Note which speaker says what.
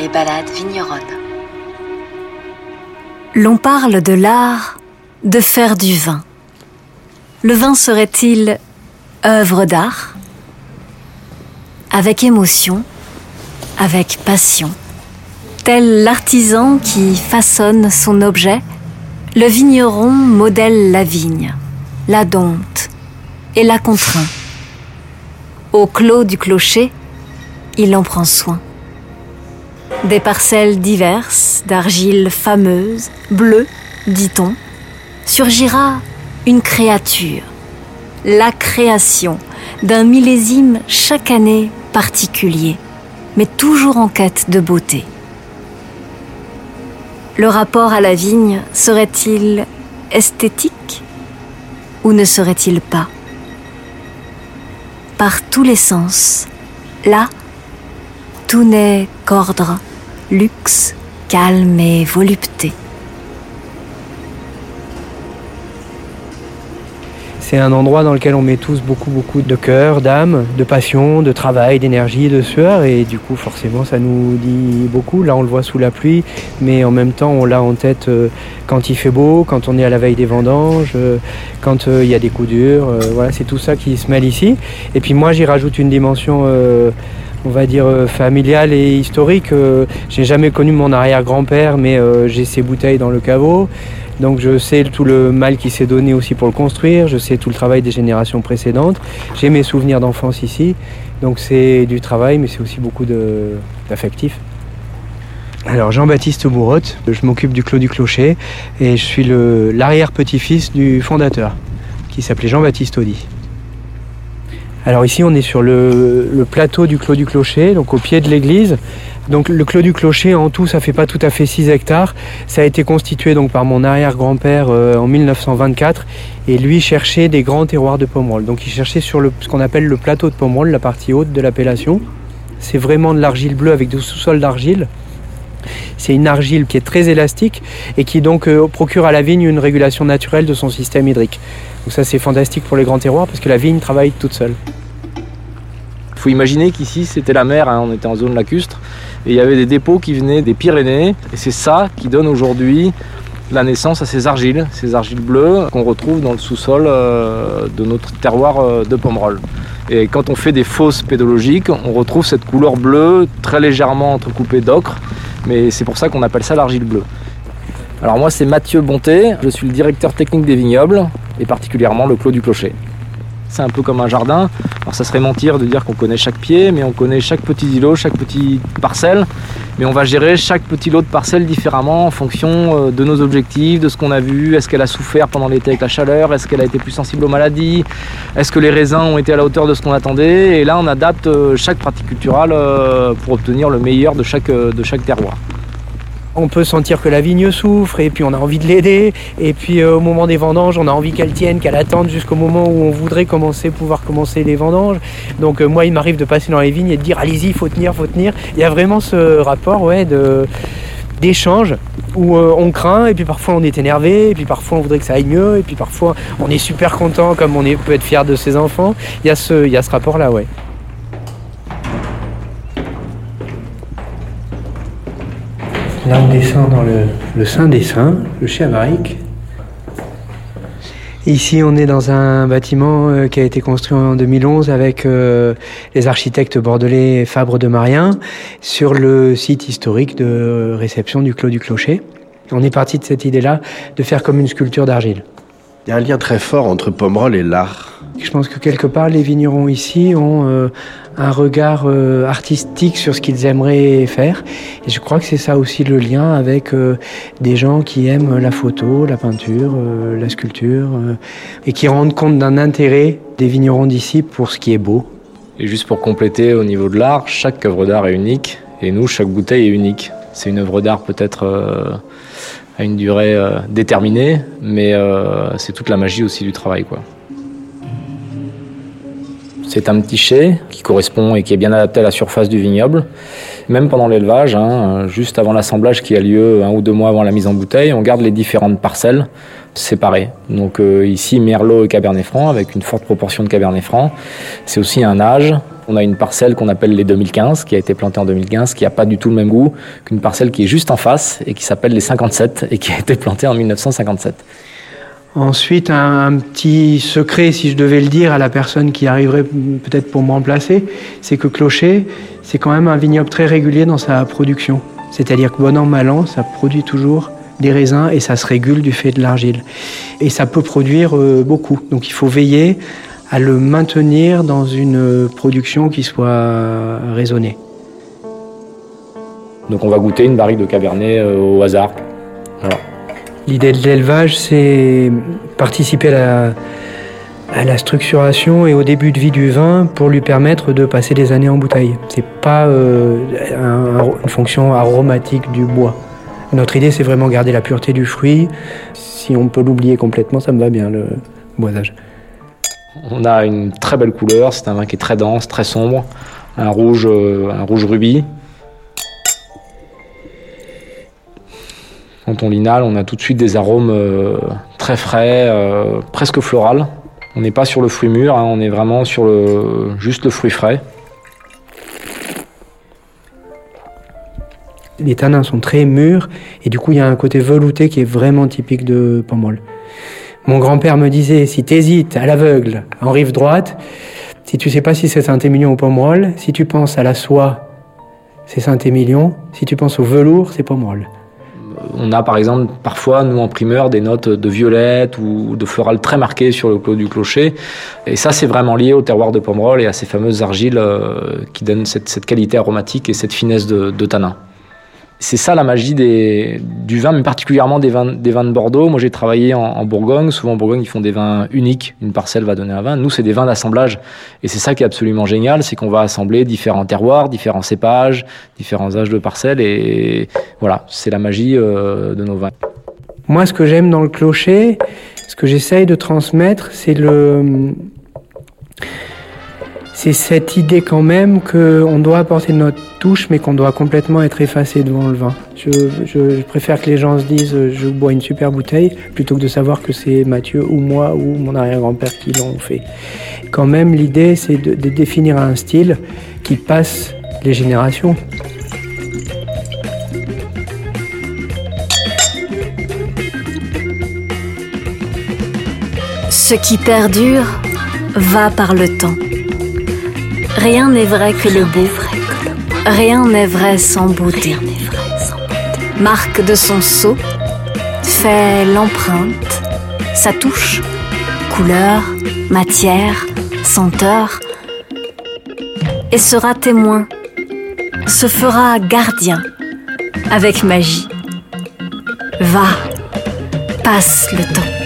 Speaker 1: Les balades vigneronnes.
Speaker 2: L'on parle de l'art de faire du vin. Le vin serait-il œuvre d'art? Avec émotion, avec passion. Tel l'artisan qui façonne son objet, le vigneron modèle la vigne, la dompte et la contraint. Au clos du clocher, il en prend soin. Des parcelles diverses, d'argile fameuse, bleue, dit-on, surgira une créature, la création d'un millésime chaque année particulier, mais toujours en quête de beauté. Le rapport à la vigne serait-il esthétique ou ne serait-il pas? Par tous les sens, là, tout n'est qu'ordre, luxe, calme et volupté.
Speaker 3: C'est un endroit dans lequel on met tous beaucoup, beaucoup de cœur, d'âme, de passion, de travail, d'énergie, de sueur. Et du coup, forcément, ça nous dit beaucoup. Là, on le voit sous la pluie, mais en même temps, on l'a en tête euh, quand il fait beau, quand on est à la veille des vendanges, euh, quand euh, il y a des coups durs. Voilà, c'est tout ça qui se mêle ici. Et puis moi, j'y rajoute une dimension on va dire familiale et historique. j'ai jamais connu mon arrière-grand-père, mais j'ai ses bouteilles dans le caveau. Donc je sais tout le mal qui s'est donné aussi pour le construire, je sais tout le travail des générations précédentes. J'ai mes souvenirs d'enfance ici, donc c'est du travail, mais c'est aussi beaucoup d'affectif. Alors Jean-Baptiste Bourotte, je m'occupe du Clos du Clocher et je suis l'arrière-petit-fils du fondateur qui s'appelait Jean-Baptiste Audi. Alors ici on est sur le, plateau du Clos du Clocher, donc au pied de l'église. Donc le Clos du Clocher, en tout, ça fait pas tout à fait 6 hectares. Ça a été constitué donc par mon arrière-grand-père euh, en 1924 et lui cherchait des grands terroirs de Pomerol. Donc il cherchait sur ce qu'on appelle le plateau de Pomerol, la partie haute de l'appellation. C'est vraiment de l'argile bleue avec du sous-sol d'argile. C'est une argile qui est très élastique et qui donc euh, procure à la vigne une régulation naturelle de son système hydrique. Donc ça c'est fantastique pour les grands terroirs parce que la vigne travaille toute seule.
Speaker 4: Il faut imaginer qu'ici c'était la mer, hein, on était en zone lacustre, et il y avait des dépôts qui venaient des Pyrénées, et c'est ça qui donne aujourd'hui la naissance à ces argiles, ces argiles bleues qu'on retrouve dans le sous-sol euh, de notre terroir euh, de Pomerol. Et quand on fait des fosses pédologiques, on retrouve cette couleur bleue très légèrement entrecoupée d'ocre, mais c'est pour ça qu'on appelle ça l'argile bleue. Alors moi c'est Mathieu Bonté, je suis le directeur technique des vignobles et particulièrement le Clos du Clocher. C'est un peu comme un jardin. Alors ça serait mentir de dire qu'on connaît chaque pied, mais on connaît chaque petit îlot, chaque petite parcelle. Mais on va gérer chaque petit lot de parcelle différemment en fonction euh, de nos objectifs, de ce qu'on a vu. Est-ce qu'elle a souffert pendant l'été avec la chaleur? Est-ce qu'elle a été plus sensible aux maladies? Est-ce que les raisins ont été à la hauteur de ce qu'on attendait? Et là, on adapte euh, chaque pratique culturelle euh, pour obtenir le meilleur de chaque, de chaque terroir
Speaker 3: on peut sentir que la vigne souffre et puis on a envie de l'aider. Et puis euh, au moment des vendanges, on a envie qu'elle tienne, qu'elle attende jusqu'au moment où on voudrait commencer, pouvoir commencer les vendanges. Donc euh, moi, il m'arrive de passer dans les vignes et de dire allez-y, faut tenir, faut tenir. Il y a vraiment ce rapport ouais, de d'échange où euh, on craint et puis parfois on est énervé et puis parfois on voudrait que ça aille mieux et puis parfois on est super content comme on peut être fier de ses enfants. Il y a ce, il y a ce rapport là, ouais. Là, on descend dans le, Saint des Saints, le Chiamaric. Ici, on est dans un bâtiment euh, qui a été construit en 2011 avec euh, les architectes bordelais Fabre de Marien sur le site historique de réception du Clos du Clocher. On est parti de cette idée-là de faire comme une sculpture d'argile.
Speaker 5: Il y a un lien très fort entre Pomerol et l'art.
Speaker 3: Je pense que quelque part, les vignerons ici ont euh, un regard euh, artistique sur ce qu'ils aimeraient faire. Et je crois que c'est ça aussi le lien avec euh, des gens qui aiment la photo, la peinture, la sculpture, et qui rendent compte d'un intérêt des vignerons d'ici pour ce qui est beau.
Speaker 4: Et juste pour compléter au niveau de l'art, chaque œuvre d'art est unique, et nous, chaque bouteille est unique. C'est une œuvre d'art peut-être à une durée déterminée, mais c'est toute la magie aussi du travail. quoi. C'est un petit chai qui correspond et qui est bien adapté à la surface du vignoble. Même pendant l'élevage, hein, juste avant l'assemblage qui a lieu un ou deux mois avant la mise en bouteille, on garde les différentes parcelles séparées. Donc euh, ici, Merlot et Cabernet Franc avec une forte proportion de Cabernet Franc. C'est aussi un âge. On a une parcelle qu'on appelle les 2015, qui a été plantée en 2015, qui n'a pas du tout le même goût qu'une parcelle qui est juste en face et qui s'appelle les 57 et qui a été plantée en 1957.
Speaker 3: Ensuite, un, petit secret, si je devais le dire à la personne qui arriverait peut-être pour me remplacer, c'est que Clocher, c'est quand même un vignoble très régulier dans sa production. C'est-à-dire que bon an, mal an, ça produit toujours des raisins et ça se régule du fait de l'argile. Et ça peut produire euh, beaucoup. Donc il faut veiller à le maintenir dans une production qui soit raisonnée.
Speaker 4: Donc on va goûter une barrique de Cabernet euh, au hasard.
Speaker 3: L'idée de l'élevage, c'est participer à la, structuration et au début de vie du vin pour lui permettre de passer des années en bouteille. C'est pas euh, une fonction aromatique du bois. Notre idée, c'est vraiment garder la pureté du fruit. Si on peut l'oublier complètement, ça me va bien le boisage.
Speaker 4: On a une très belle couleur. C'est un vin qui est très dense, très sombre, un rouge, euh, un rouge rubis. Quand on l'inhale, on a tout de suite des arômes euh, très frais, euh, presque florales. On n'est pas sur le fruit mûr, hein, on est vraiment sur juste le fruit frais.
Speaker 3: Les tanins sont très mûrs et du coup il y a un côté velouté qui est vraiment typique de Pomerol. Mon grand-père me disait si tu hésites à l'aveugle en rive droite, si tu sais pas si c'est Saint-Émilion ou Pomerol, si tu penses à la soie, c'est Saint-Émilion, si tu penses au velours, c'est Pomerol
Speaker 4: on a par exemple parfois, nous en primeur, des notes de violette ou de floral très marquées sur le clos du clocher. Et ça, c'est vraiment lié au terroir de Pomerol et à ces fameuses argiles euh, qui donnent cette, qualité aromatique et cette finesse de tanin c'est ça la magie des, du vin, mais particulièrement des vins, des vins de Bordeaux. Moi, j'ai travaillé en, Bourgogne. Souvent, en Bourgogne, ils font des vins uniques. Une parcelle va donner un vin. Nous, c'est des vins d'assemblage. Et c'est ça qui est absolument génial, c'est qu'on va assembler différents terroirs, différents cépages, différents âges de parcelles. Et voilà, c'est la magie euh, de nos vins.
Speaker 3: Moi, ce que j'aime dans le clocher, ce que j'essaye de transmettre, c'est le c'est cette idée quand même qu'on doit apporter notre touche, mais qu'on doit complètement être effacé devant le vin. Je, préfère que les gens se disent je bois une super bouteille plutôt que de savoir que c'est Mathieu ou moi ou mon arrière-grand-père qui l'ont fait. Quand même, l'idée, c'est de, de définir un style qui passe les générations.
Speaker 2: Ce qui perdure va par le temps. Rien n'est vrai que le beau, rien n'est vrai sans beauté. Marque de son sceau, fait l'empreinte, sa touche, couleur, matière, senteur, et sera témoin, se fera gardien avec magie. Va, passe le temps.